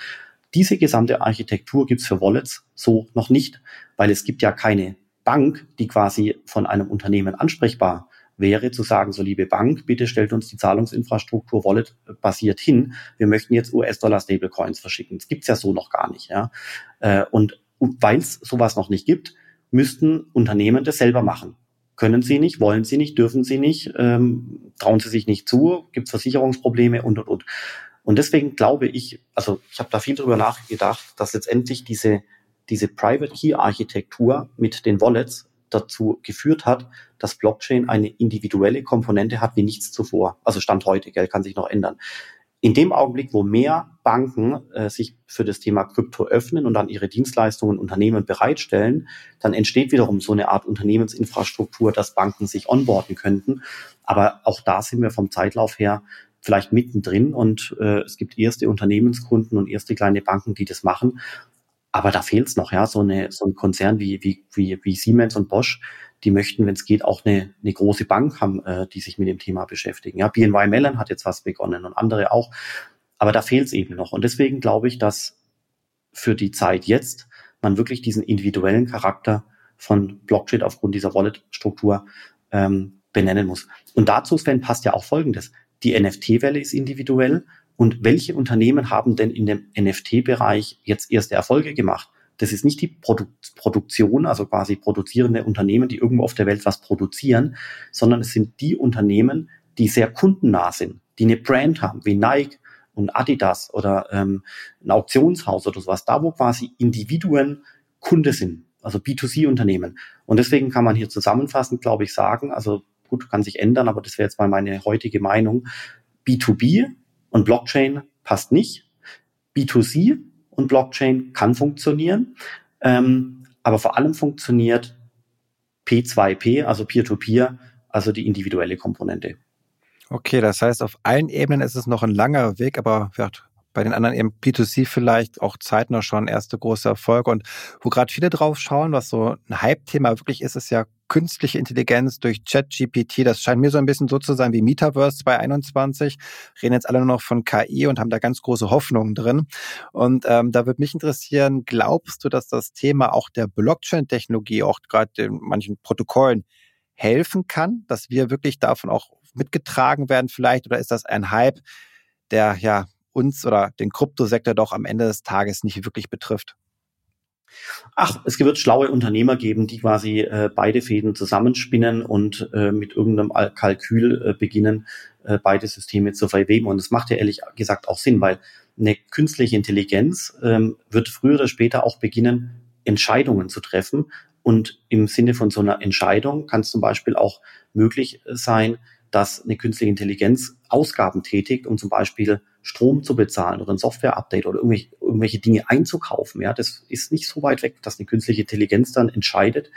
Diese gesamte Architektur gibt's für Wallets so noch nicht, weil es gibt ja keine Bank, die quasi von einem Unternehmen ansprechbar wäre zu sagen, so liebe Bank, bitte stellt uns die Zahlungsinfrastruktur Wallet basiert hin. Wir möchten jetzt US-Dollar Stablecoins verschicken. Das gibt's ja so noch gar nicht. Ja? Äh, und weil es sowas noch nicht gibt, müssten Unternehmen das selber machen. Können sie nicht, wollen sie nicht, dürfen sie nicht, ähm, trauen sie sich nicht zu, gibt Versicherungsprobleme und und und. Und deswegen glaube ich, also ich habe da viel drüber nachgedacht, dass letztendlich diese, diese Private Key Architektur mit den Wallets dazu geführt hat, dass Blockchain eine individuelle Komponente hat wie nichts zuvor. Also Stand heute, gell, kann sich noch ändern. In dem Augenblick, wo mehr Banken äh, sich für das Thema Krypto öffnen und dann ihre Dienstleistungen Unternehmen bereitstellen, dann entsteht wiederum so eine Art Unternehmensinfrastruktur, dass Banken sich onboarden könnten. Aber auch da sind wir vom Zeitlauf her vielleicht mittendrin und äh, es gibt erste Unternehmenskunden und erste kleine Banken, die das machen. Aber da fehlt es noch, ja, so, eine, so ein Konzern wie, wie, wie, wie Siemens und Bosch, die möchten, wenn es geht, auch eine, eine große Bank haben, äh, die sich mit dem Thema beschäftigen. Ja, BNY Mellon hat jetzt was begonnen und andere auch. Aber da fehlt es eben noch. Und deswegen glaube ich, dass für die Zeit jetzt man wirklich diesen individuellen Charakter von Blockchain aufgrund dieser Wallet-Struktur ähm, benennen muss. Und dazu, Sven, passt ja auch Folgendes. Die NFT-Welle ist individuell und welche Unternehmen haben denn in dem NFT-Bereich jetzt erste Erfolge gemacht? Das ist nicht die Produ Produktion, also quasi produzierende Unternehmen, die irgendwo auf der Welt was produzieren, sondern es sind die Unternehmen, die sehr kundennah sind, die eine Brand haben, wie Nike und Adidas oder ähm, ein Auktionshaus oder sowas, da wo quasi Individuen Kunde sind, also B2C-Unternehmen. Und deswegen kann man hier zusammenfassend, glaube ich, sagen, also gut, kann sich ändern, aber das wäre jetzt mal meine heutige Meinung. B2B und Blockchain passt nicht. B2C und Blockchain kann funktionieren, ähm, aber vor allem funktioniert P2P, also Peer-to-Peer, -Peer, also die individuelle Komponente. Okay, das heißt, auf allen Ebenen ist es noch ein langer Weg, aber bei den anderen eben P2C vielleicht auch zeitnah schon erste große Erfolge. Und wo gerade viele drauf schauen, was so ein Hype-Thema wirklich ist, ist ja künstliche Intelligenz durch ChatGPT. Das scheint mir so ein bisschen so zu sein wie Metaverse 2021. Reden jetzt alle nur noch von KI und haben da ganz große Hoffnungen drin. Und ähm, da würde mich interessieren, glaubst du, dass das Thema auch der Blockchain-Technologie, auch gerade in manchen Protokollen, helfen kann, dass wir wirklich davon auch mitgetragen werden vielleicht? Oder ist das ein Hype, der ja uns oder den Kryptosektor doch am Ende des Tages nicht wirklich betrifft? Ach, es wird schlaue Unternehmer geben, die quasi äh, beide Fäden zusammenspinnen und äh, mit irgendeinem Kalkül äh, beginnen, äh, beide Systeme zu verweben. Und es macht ja ehrlich gesagt auch Sinn, weil eine künstliche Intelligenz ähm, wird früher oder später auch beginnen, Entscheidungen zu treffen. Und im Sinne von so einer Entscheidung kann es zum Beispiel auch möglich sein, dass eine künstliche Intelligenz Ausgaben tätigt, um zum Beispiel Strom zu bezahlen oder ein Software-Update oder irgendwelche, irgendwelche Dinge einzukaufen. Ja, das ist nicht so weit weg, dass eine künstliche Intelligenz dann entscheidet,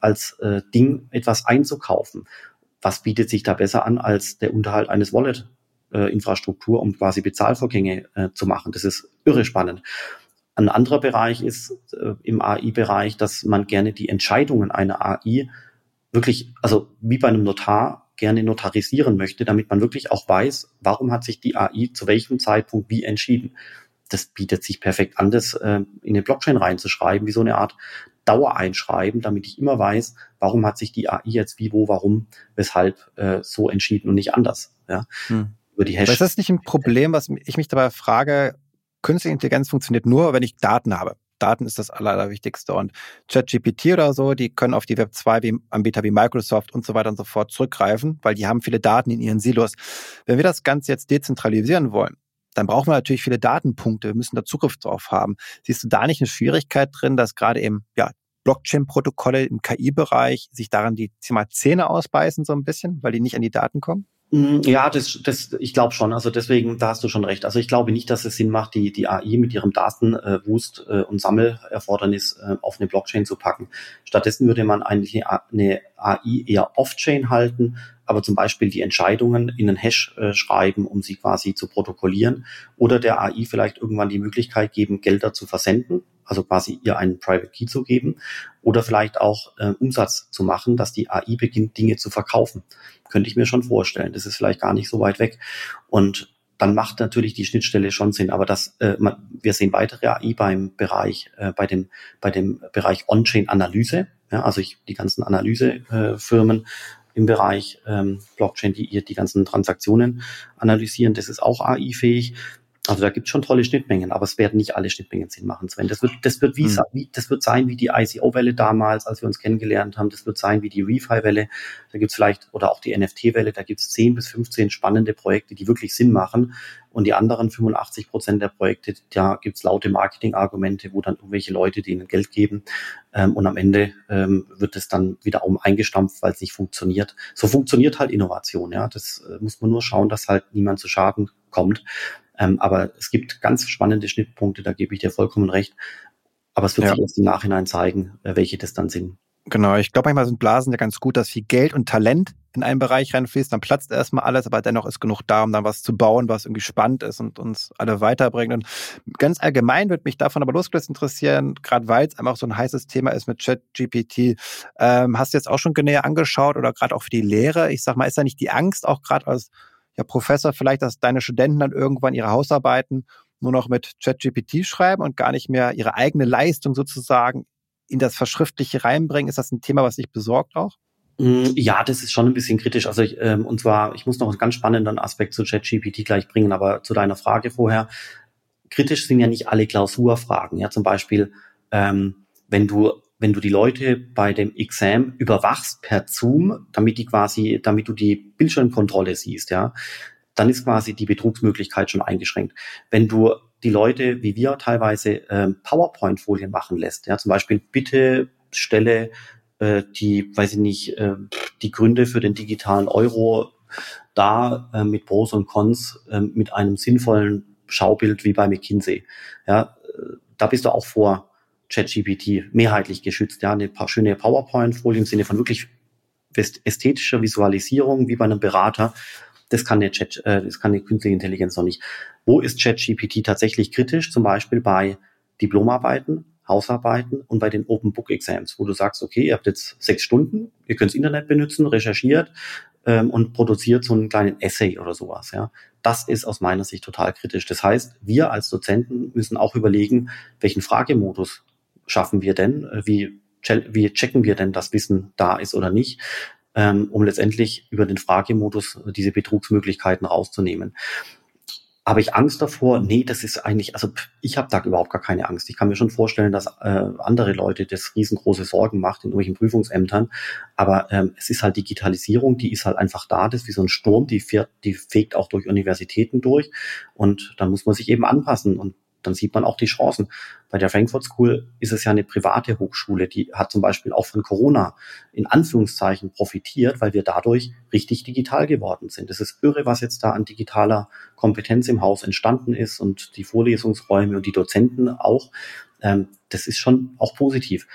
als äh, Ding etwas einzukaufen. Was bietet sich da besser an als der Unterhalt eines Wallet? äh, Infrastruktur, um quasi Bezahlvorgänge äh, zu machen. Das ist irre spannend. Ein anderer Bereich ist äh, im AI-Bereich, dass man gerne die Entscheidungen einer AI wirklich, also wie bei einem Notar, gerne notarisieren möchte, damit man wirklich auch weiß, warum hat sich die AI zu welchem Zeitpunkt wie entschieden. Das bietet sich perfekt an, das äh, in eine Blockchain reinzuschreiben, wie so eine Art Dauereinschreiben, damit ich immer weiß, warum hat sich die AI jetzt wie, wo, warum, weshalb äh, so entschieden und nicht anders. Ja? Hm. Über die Hash. ist das nicht ein Problem, was ich mich dabei frage? Künstliche Intelligenz funktioniert nur, wenn ich Daten habe. Daten ist das Allerwichtigste. Und ChatGPT oder so, die können auf die Web 2 wie Anbieter wie Microsoft und so weiter und so fort zurückgreifen, weil die haben viele Daten in ihren Silos. Wenn wir das Ganze jetzt dezentralisieren wollen, dann brauchen wir natürlich viele Datenpunkte. Wir müssen da Zugriff drauf haben. Siehst du da nicht eine Schwierigkeit drin, dass gerade eben, ja, Blockchain-Protokolle im KI-Bereich sich daran die Zähne ausbeißen so ein bisschen, weil die nicht an die Daten kommen? Mm, ja, das, das, ich glaube schon. Also deswegen, da hast du schon recht. Also ich glaube nicht, dass es Sinn macht, die, die AI mit ihrem Datenwust äh, und Sammelerfordernis äh, auf eine Blockchain zu packen. Stattdessen würde man eigentlich eine AI eher off-chain halten, aber zum Beispiel die Entscheidungen in einen Hash äh, schreiben, um sie quasi zu protokollieren oder der AI vielleicht irgendwann die Möglichkeit geben, Gelder zu versenden, also quasi ihr einen Private Key zu geben oder vielleicht auch äh, Umsatz zu machen, dass die AI beginnt, Dinge zu verkaufen. Könnte ich mir schon vorstellen. Das ist vielleicht gar nicht so weit weg. Und dann macht natürlich die Schnittstelle schon Sinn. Aber das, äh, man, wir sehen weitere AI beim Bereich, äh, bei dem, bei dem Bereich On-Chain-Analyse. Ja, also ich, die ganzen Analysefirmen im Bereich ähm, Blockchain, die ihr die ganzen Transaktionen analysieren. Das ist auch AI-fähig. Also da gibt es schon tolle Schnittmengen, aber es werden nicht alle Schnittmengen Sinn machen, Sven. Das wird, das wird wie, mhm. das wird sein wie die ICO-Welle damals, als wir uns kennengelernt haben. Das wird sein wie die ReFi-Welle. Da gibt es vielleicht, oder auch die NFT-Welle, da gibt es 10 bis 15 spannende Projekte, die wirklich Sinn machen. Und die anderen 85 Prozent der Projekte, da gibt es laute Marketing-Argumente, wo dann irgendwelche Leute denen Geld geben. Ähm, und am Ende ähm, wird es dann wieder um eingestampft, weil es nicht funktioniert. So funktioniert halt Innovation, ja. Das äh, muss man nur schauen, dass halt niemand zu Schaden kommt. Ähm, aber es gibt ganz spannende Schnittpunkte, da gebe ich dir vollkommen recht. Aber es wird ja. sich erst im Nachhinein zeigen, äh, welche das dann sind. Genau, ich glaube, manchmal sind Blasen ja ganz gut, dass viel Geld und Talent in einen Bereich reinfließt, dann platzt erstmal alles, aber dennoch ist genug da, um dann was zu bauen, was irgendwie spannend ist und uns alle weiterbringt. Und ganz allgemein würde mich davon aber losgelöst interessieren, gerade weil es einfach so ein heißes Thema ist mit ChatGPT. Ähm, hast du jetzt auch schon näher angeschaut oder gerade auch für die Lehre? Ich sag mal, ist da nicht die Angst auch gerade als ja, Professor, vielleicht, dass deine Studenten dann irgendwann ihre Hausarbeiten nur noch mit ChatGPT schreiben und gar nicht mehr ihre eigene Leistung sozusagen in das Verschriftliche reinbringen? Ist das ein Thema, was dich besorgt auch? Mm, ja, das ist schon ein bisschen kritisch. Also ich, ähm, und zwar, ich muss noch einen ganz spannenden Aspekt zu ChatGPT gleich bringen, aber zu deiner Frage vorher. Kritisch sind ja nicht alle Klausurfragen. Ja, zum Beispiel, ähm, wenn du wenn du die Leute bei dem Exam überwachst per Zoom, damit die quasi, damit du die Bildschirmkontrolle siehst, ja, dann ist quasi die Betrugsmöglichkeit schon eingeschränkt. Wenn du die Leute, wie wir teilweise, ähm, PowerPoint-Folien machen lässt, ja, zum Beispiel bitte stelle äh, die, weiß ich nicht, äh, die Gründe für den digitalen Euro da äh, mit Pros und Cons äh, mit einem sinnvollen Schaubild wie bei McKinsey. Ja, äh, da bist du auch vor ChatGPT mehrheitlich geschützt. Ja, eine paar schöne PowerPoint-Folie im Sinne von wirklich ästhetischer Visualisierung wie bei einem Berater. Das kann eine Chat, äh, das kann eine künstliche Intelligenz noch nicht. Wo ist ChatGPT tatsächlich kritisch? Zum Beispiel bei Diplomarbeiten, Hausarbeiten und bei den Open Book Exams, wo du sagst, okay, ihr habt jetzt sechs Stunden, ihr könnt das Internet benutzen, recherchiert ähm, und produziert so einen kleinen Essay oder sowas. Ja, das ist aus meiner Sicht total kritisch. Das heißt, wir als Dozenten müssen auch überlegen, welchen Fragemodus schaffen wir denn? Äh, wie, wie checken wir denn, dass Wissen da ist oder nicht? Ähm, um letztendlich über den Fragemodus diese Betrugsmöglichkeiten rauszunehmen. Habe ich Angst davor? Nee, das ist eigentlich, also ich habe da überhaupt gar keine Angst. Ich kann mir schon vorstellen, dass äh, andere Leute das riesengroße Sorgen macht in irgendwelchen Prüfungsämtern. Aber ähm, es ist halt Digitalisierung, die ist halt einfach da. Das ist wie so ein Sturm, die, fährt, die fegt auch durch Universitäten durch. Und dann muss man sich eben anpassen. Und dann sieht man auch die Chancen. Bei der Frankfurt School ist es ja eine private Hochschule, die hat zum Beispiel auch von Corona in Anführungszeichen profitiert, weil wir dadurch richtig digital geworden sind. Es ist irre, was jetzt da an digitaler Kompetenz im Haus entstanden ist und die Vorlesungsräume und die Dozenten auch. Ähm, das ist schon auch positiv.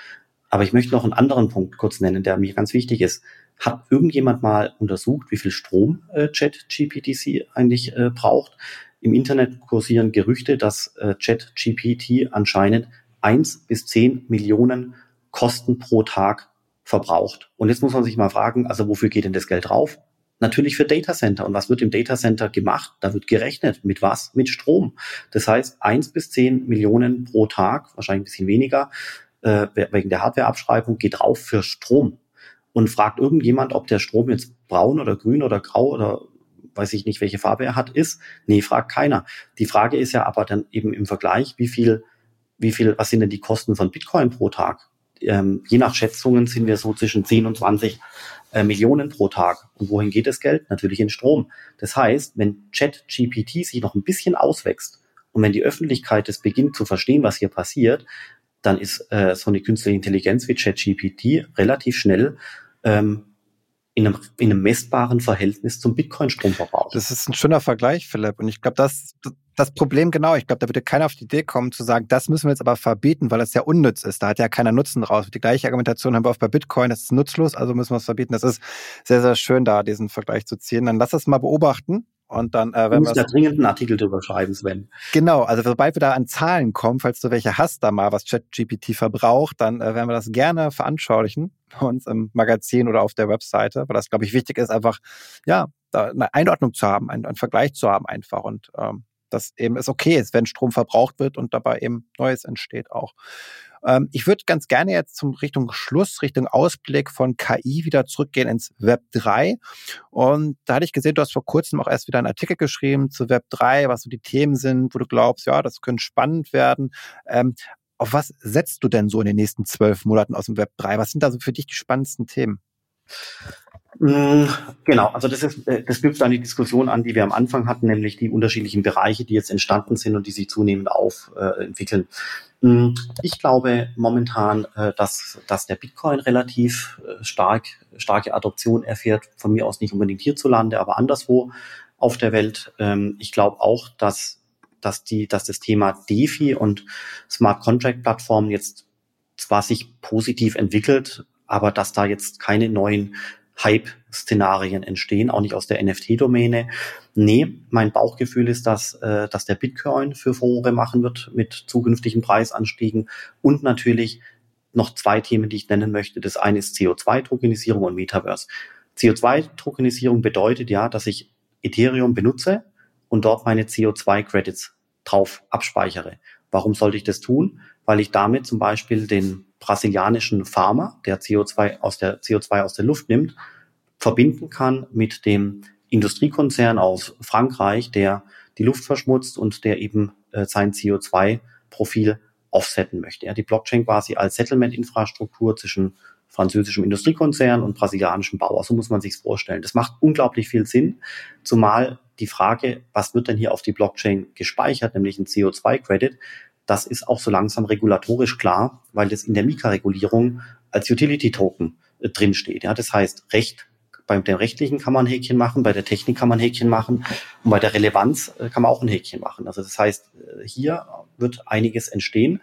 Aber ich möchte noch einen anderen Punkt kurz nennen, der mir ganz wichtig ist. Hat irgendjemand mal untersucht, wie viel Strom äh, ChatGPTC eigentlich äh, braucht? Im Internet kursieren Gerüchte, dass äh, ChatGPT anscheinend eins bis zehn Millionen Kosten pro Tag verbraucht. Und jetzt muss man sich mal fragen, also wofür geht denn das Geld drauf? Natürlich für Datacenter. Und was wird im Datacenter gemacht? Da wird gerechnet. Mit was? Mit Strom. Das heißt, eins bis zehn Millionen pro Tag, wahrscheinlich ein bisschen weniger, äh, wegen der Hardwareabschreibung, geht drauf für Strom. Und fragt irgendjemand, ob der Strom jetzt braun oder grün oder grau oder weiß ich nicht, welche Farbe er hat, ist? Nee, fragt keiner. Die Frage ist ja aber dann eben im Vergleich, wie viel, wie viel, was sind denn die Kosten von Bitcoin pro Tag? Ähm, je nach Schätzungen sind wir so zwischen 10 und 20 äh, Millionen pro Tag. Und wohin geht das Geld? Natürlich in Strom. Das heißt, wenn ChatGPT sich noch ein bisschen auswächst und wenn die Öffentlichkeit es beginnt zu verstehen, was hier passiert, dann ist äh, so eine künstliche Intelligenz wie ChatGPT relativ schnell ähm, in einem, in einem messbaren Verhältnis zum Bitcoin-Stromverbrauch. Das ist ein schöner Vergleich, Philipp. Und ich glaube, das, das Problem genau, ich glaube, da würde keiner auf die Idee kommen zu sagen, das müssen wir jetzt aber verbieten, weil das ja unnütz ist. Da hat ja keiner Nutzen raus. Die gleiche Argumentation haben wir auch bei Bitcoin, das ist nutzlos, also müssen wir es verbieten. Das ist sehr, sehr schön, da diesen Vergleich zu ziehen. Dann lass das mal beobachten. Und dann, äh, wenn wir da dringend einen Artikel drüber schreiben, Sven. Genau, also sobald wir da an Zahlen kommen, falls du welche hast da mal, was ChatGPT verbraucht, dann äh, werden wir das gerne veranschaulichen bei uns im Magazin oder auf der Webseite, weil das, glaube ich, wichtig ist, einfach, ja, da eine Einordnung zu haben, einen, einen Vergleich zu haben einfach und ähm, dass eben es okay ist, wenn Strom verbraucht wird und dabei eben Neues entsteht auch. Ähm, ich würde ganz gerne jetzt zum Richtung Schluss, Richtung Ausblick von KI wieder zurückgehen ins Web 3. Und da hatte ich gesehen, du hast vor kurzem auch erst wieder einen Artikel geschrieben zu Web 3, was so die Themen sind, wo du glaubst, ja, das könnte spannend werden. Ähm, auf was setzt du denn so in den nächsten zwölf Monaten aus dem Web 3? Was sind da so für dich die spannendsten Themen? Mm, genau, also das ist, äh, das knüpft an die Diskussion an, die wir am Anfang hatten, nämlich die unterschiedlichen Bereiche, die jetzt entstanden sind und die sich zunehmend aufentwickeln. Mm, ich glaube momentan, äh, dass, dass der Bitcoin relativ äh, stark, starke Adoption erfährt, von mir aus nicht unbedingt hierzulande, aber anderswo auf der Welt. Ähm, ich glaube auch, dass, dass, die, dass das Thema DeFi und Smart Contract Plattformen jetzt zwar sich positiv entwickelt, aber dass da jetzt keine neuen Hype-Szenarien entstehen, auch nicht aus der NFT-Domäne. Nee, mein Bauchgefühl ist, dass, äh, dass der Bitcoin für Furore machen wird mit zukünftigen Preisanstiegen und natürlich noch zwei Themen, die ich nennen möchte. Das eine ist CO2-Tokenisierung und Metaverse. CO2-Tokenisierung bedeutet ja, dass ich Ethereum benutze und dort meine CO2-Credits drauf abspeichere. Warum sollte ich das tun? Weil ich damit zum Beispiel den brasilianischen Farmer, der CO2 aus der CO2 aus der Luft nimmt, verbinden kann mit dem Industriekonzern aus Frankreich, der die Luft verschmutzt und der eben äh, sein CO2-Profil offsetten möchte. Ja, die Blockchain quasi als Settlement-Infrastruktur zwischen französischem Industriekonzern und brasilianischem Bauer. So muss man sich vorstellen. Das macht unglaublich viel Sinn, zumal die Frage, was wird denn hier auf die Blockchain gespeichert, nämlich ein CO2-Credit, das ist auch so langsam regulatorisch klar, weil das in der Mika-Regulierung als Utility-Token äh, drinsteht. Ja, das heißt, Recht bei dem Rechtlichen kann man ein Häkchen machen, bei der Technik kann man ein Häkchen machen und bei der Relevanz äh, kann man auch ein Häkchen machen. Also das heißt, äh, hier wird einiges entstehen,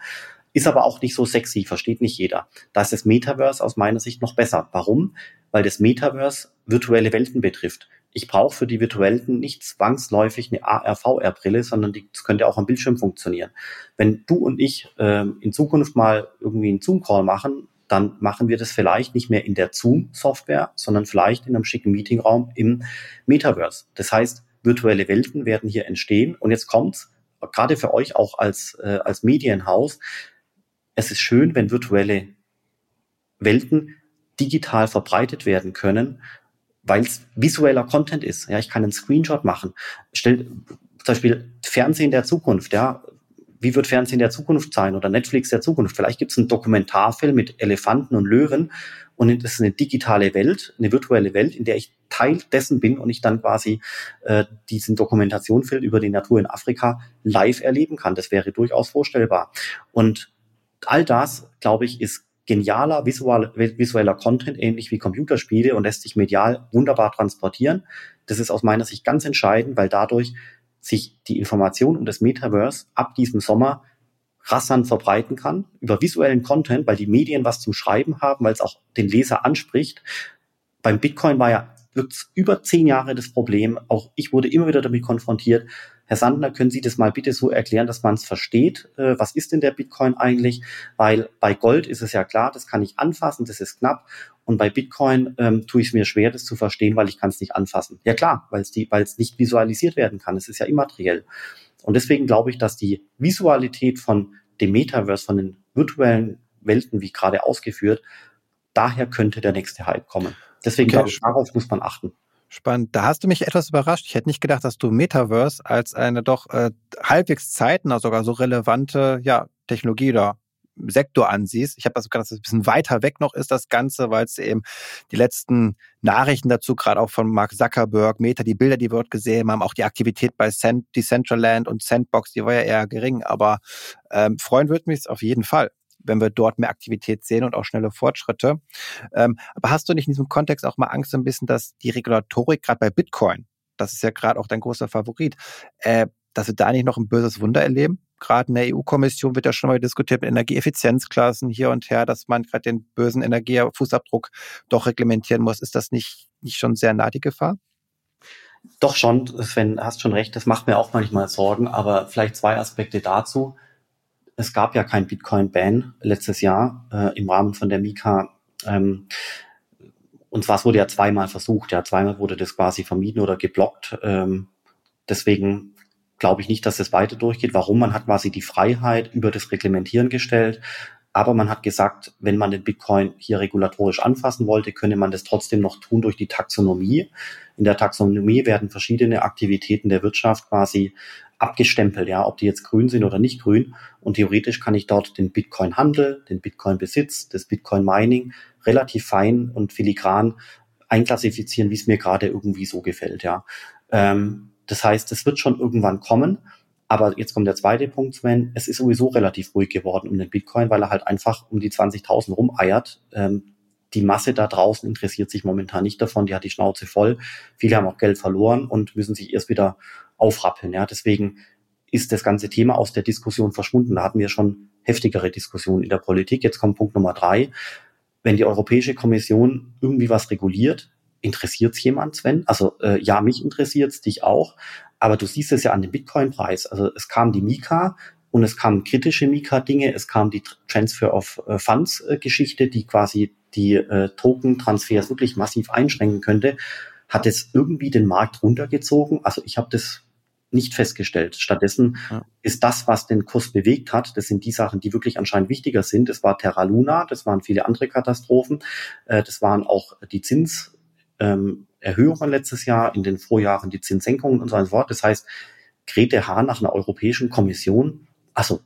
ist aber auch nicht so sexy, versteht nicht jeder. Da ist das Metaverse aus meiner Sicht noch besser. Warum? Weil das Metaverse virtuelle Welten betrifft ich brauche für die virtuellen nicht zwangsläufig eine AR-VR-Brille, sondern die, das könnte auch am Bildschirm funktionieren. Wenn du und ich äh, in Zukunft mal irgendwie einen Zoom-Call machen, dann machen wir das vielleicht nicht mehr in der Zoom-Software, sondern vielleicht in einem schicken Meetingraum im Metaverse. Das heißt, virtuelle Welten werden hier entstehen. Und jetzt kommt's, gerade für euch auch als, äh, als Medienhaus, es ist schön, wenn virtuelle Welten digital verbreitet werden können weil es visueller Content ist. Ja, ich kann einen Screenshot machen. Stell zum Beispiel Fernsehen der Zukunft, ja. Wie wird Fernsehen der Zukunft sein oder Netflix der Zukunft? Vielleicht gibt es einen Dokumentarfilm mit Elefanten und Löwen und das ist eine digitale Welt, eine virtuelle Welt, in der ich Teil dessen bin und ich dann quasi äh, diesen Dokumentationsfilm über die Natur in Afrika live erleben kann. Das wäre durchaus vorstellbar. Und all das, glaube ich, ist genialer visual, visueller Content, ähnlich wie Computerspiele und lässt sich medial wunderbar transportieren. Das ist aus meiner Sicht ganz entscheidend, weil dadurch sich die Information um das Metaverse ab diesem Sommer rasant verbreiten kann über visuellen Content, weil die Medien was zum Schreiben haben, weil es auch den Leser anspricht. Beim Bitcoin war ja wirklich über zehn Jahre das Problem. Auch ich wurde immer wieder damit konfrontiert, Herr Sandner, können Sie das mal bitte so erklären, dass man es versteht? Äh, was ist denn der Bitcoin eigentlich? Weil bei Gold ist es ja klar, das kann ich anfassen, das ist knapp. Und bei Bitcoin ähm, tue ich es mir schwer, das zu verstehen, weil ich kann es nicht anfassen. Ja klar, weil es die, weil es nicht visualisiert werden kann. Es ist ja immateriell. Und deswegen glaube ich, dass die Visualität von dem Metaverse, von den virtuellen Welten, wie gerade ausgeführt, daher könnte der nächste Hype kommen. Deswegen glaube ich, darauf muss man achten. Spannend. Da hast du mich etwas überrascht. Ich hätte nicht gedacht, dass du Metaverse als eine doch äh, halbwegs zeitnah sogar so relevante ja, Technologie oder Sektor ansiehst. Ich habe das gedacht, dass es ein bisschen weiter weg noch ist, das Ganze, weil es eben die letzten Nachrichten dazu, gerade auch von Mark Zuckerberg, Meta, die Bilder, die wir dort gesehen haben, auch die Aktivität bei Cent, Decentraland und Sandbox, die war ja eher gering, aber ähm, freuen würde mich auf jeden Fall wenn wir dort mehr Aktivität sehen und auch schnelle Fortschritte. Ähm, aber hast du nicht in diesem Kontext auch mal Angst ein bisschen, dass die Regulatorik gerade bei Bitcoin, das ist ja gerade auch dein großer Favorit, äh, dass wir da nicht noch ein böses Wunder erleben? Gerade in der EU-Kommission wird ja schon mal diskutiert mit Energieeffizienzklassen hier und her, dass man gerade den bösen Energiefußabdruck doch reglementieren muss. Ist das nicht, nicht schon sehr nah die Gefahr? Doch schon, Sven, hast schon recht, das macht mir auch manchmal Sorgen, aber vielleicht zwei Aspekte dazu es gab ja kein Bitcoin-Ban letztes Jahr äh, im Rahmen von der Mika. Ähm, und zwar es wurde ja zweimal versucht, ja, zweimal wurde das quasi vermieden oder geblockt. Ähm, deswegen glaube ich nicht, dass es weiter durchgeht. Warum? Man hat quasi die Freiheit über das Reglementieren gestellt. Aber man hat gesagt, wenn man den Bitcoin hier regulatorisch anfassen wollte, könne man das trotzdem noch tun durch die Taxonomie. In der Taxonomie werden verschiedene Aktivitäten der Wirtschaft quasi abgestempelt, ja, ob die jetzt grün sind oder nicht grün. Und theoretisch kann ich dort den Bitcoin-Handel, den Bitcoin-Besitz, das Bitcoin-Mining relativ fein und filigran einklassifizieren, wie es mir gerade irgendwie so gefällt, ja. Ähm, das heißt, es wird schon irgendwann kommen. Aber jetzt kommt der zweite Punkt, Sven. Es ist sowieso relativ ruhig geworden um den Bitcoin, weil er halt einfach um die 20.000 rumeiert. Ähm, die Masse da draußen interessiert sich momentan nicht davon. Die hat die Schnauze voll. Viele haben auch Geld verloren und müssen sich erst wieder aufrappeln. Ja, deswegen ist das ganze Thema aus der Diskussion verschwunden. Da hatten wir schon heftigere Diskussionen in der Politik. Jetzt kommt Punkt Nummer drei. Wenn die Europäische Kommission irgendwie was reguliert, interessiert es jemand, Sven? Also äh, ja, mich interessiert es, dich auch. Aber du siehst es ja an dem Bitcoin-Preis. Also es kam die Mika und es kamen kritische Mika-Dinge, es kam die Transfer of äh, Funds-Geschichte, die quasi die äh, Token-Transfers wirklich massiv einschränken könnte. Hat es irgendwie den Markt runtergezogen? Also ich habe das nicht festgestellt. Stattdessen ja. ist das, was den Kurs bewegt hat, das sind die Sachen, die wirklich anscheinend wichtiger sind. Das war Terra Luna, das waren viele andere Katastrophen, äh, das waren auch die Zins, ähm, letztes Jahr, in den Vorjahren die Zinssenkungen und so weiter. Das heißt, Grete Hahn nach einer Europäischen Kommission, also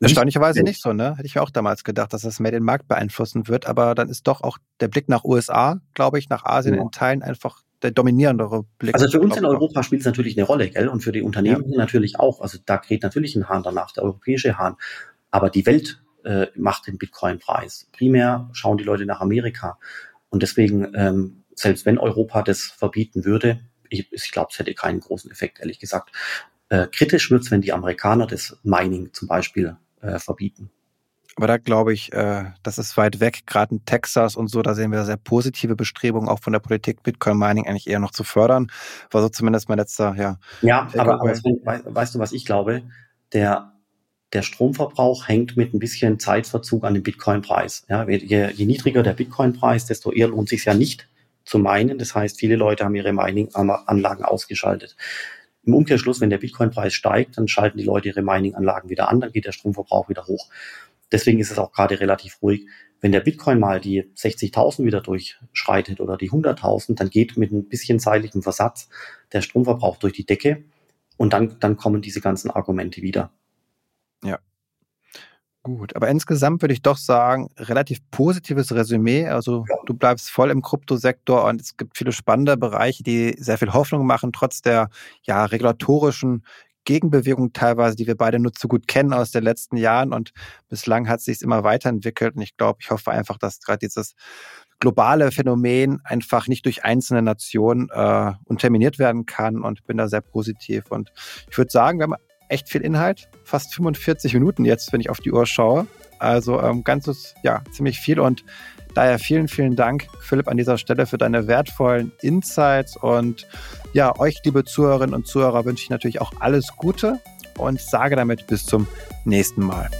Erstaunlicherweise nicht so, ne? Hätte ich mir auch damals gedacht, dass das mehr den Markt beeinflussen wird, aber dann ist doch auch der Blick nach USA, glaube ich, nach Asien ja. in Teilen einfach der dominierendere Blick. Also für uns in Europa spielt es natürlich eine Rolle, gell? Und für die Unternehmen ja. natürlich auch. Also da geht natürlich ein Hahn danach, der europäische Hahn. Aber die Welt äh, macht den Bitcoin-Preis. Primär schauen die Leute nach Amerika. Und deswegen ähm, selbst wenn Europa das verbieten würde, ich, ich glaube, es hätte keinen großen Effekt, ehrlich gesagt. Äh, kritisch wird es, wenn die Amerikaner das Mining zum Beispiel äh, verbieten. Aber da glaube ich, äh, das ist weit weg, gerade in Texas und so, da sehen wir sehr positive Bestrebungen auch von der Politik, Bitcoin-Mining eigentlich eher noch zu fördern. War so zumindest mein letzter, ja. Ja, aber, aber weißt du, was ich glaube? Der, der Stromverbrauch hängt mit ein bisschen Zeitverzug an dem Bitcoin-Preis. Ja, je, je niedriger der Bitcoin-Preis, desto eher lohnt sich ja nicht, zu meinen. Das heißt, viele Leute haben ihre Mining-Anlagen ausgeschaltet. Im Umkehrschluss, wenn der Bitcoin-Preis steigt, dann schalten die Leute ihre Mining-Anlagen wieder an, dann geht der Stromverbrauch wieder hoch. Deswegen ist es auch gerade relativ ruhig. Wenn der Bitcoin mal die 60.000 wieder durchschreitet oder die 100.000, dann geht mit ein bisschen zeitlichem Versatz der Stromverbrauch durch die Decke und dann, dann kommen diese ganzen Argumente wieder. Ja, Gut, aber insgesamt würde ich doch sagen, relativ positives Resümee. Also du bleibst voll im Kryptosektor und es gibt viele spannende Bereiche, die sehr viel Hoffnung machen, trotz der ja regulatorischen Gegenbewegung teilweise, die wir beide nur zu gut kennen aus den letzten Jahren. Und bislang hat es sich immer weiterentwickelt. Und ich glaube, ich hoffe einfach, dass gerade dieses globale Phänomen einfach nicht durch einzelne Nationen äh, unterminiert werden kann und bin da sehr positiv. Und ich würde sagen, wir haben echt viel Inhalt. Fast 45 Minuten jetzt, wenn ich auf die Uhr schaue. Also ähm, ganzes, ja, ziemlich viel und daher vielen, vielen Dank, Philipp, an dieser Stelle für deine wertvollen Insights und ja, euch, liebe Zuhörerinnen und Zuhörer, wünsche ich natürlich auch alles Gute und sage damit bis zum nächsten Mal.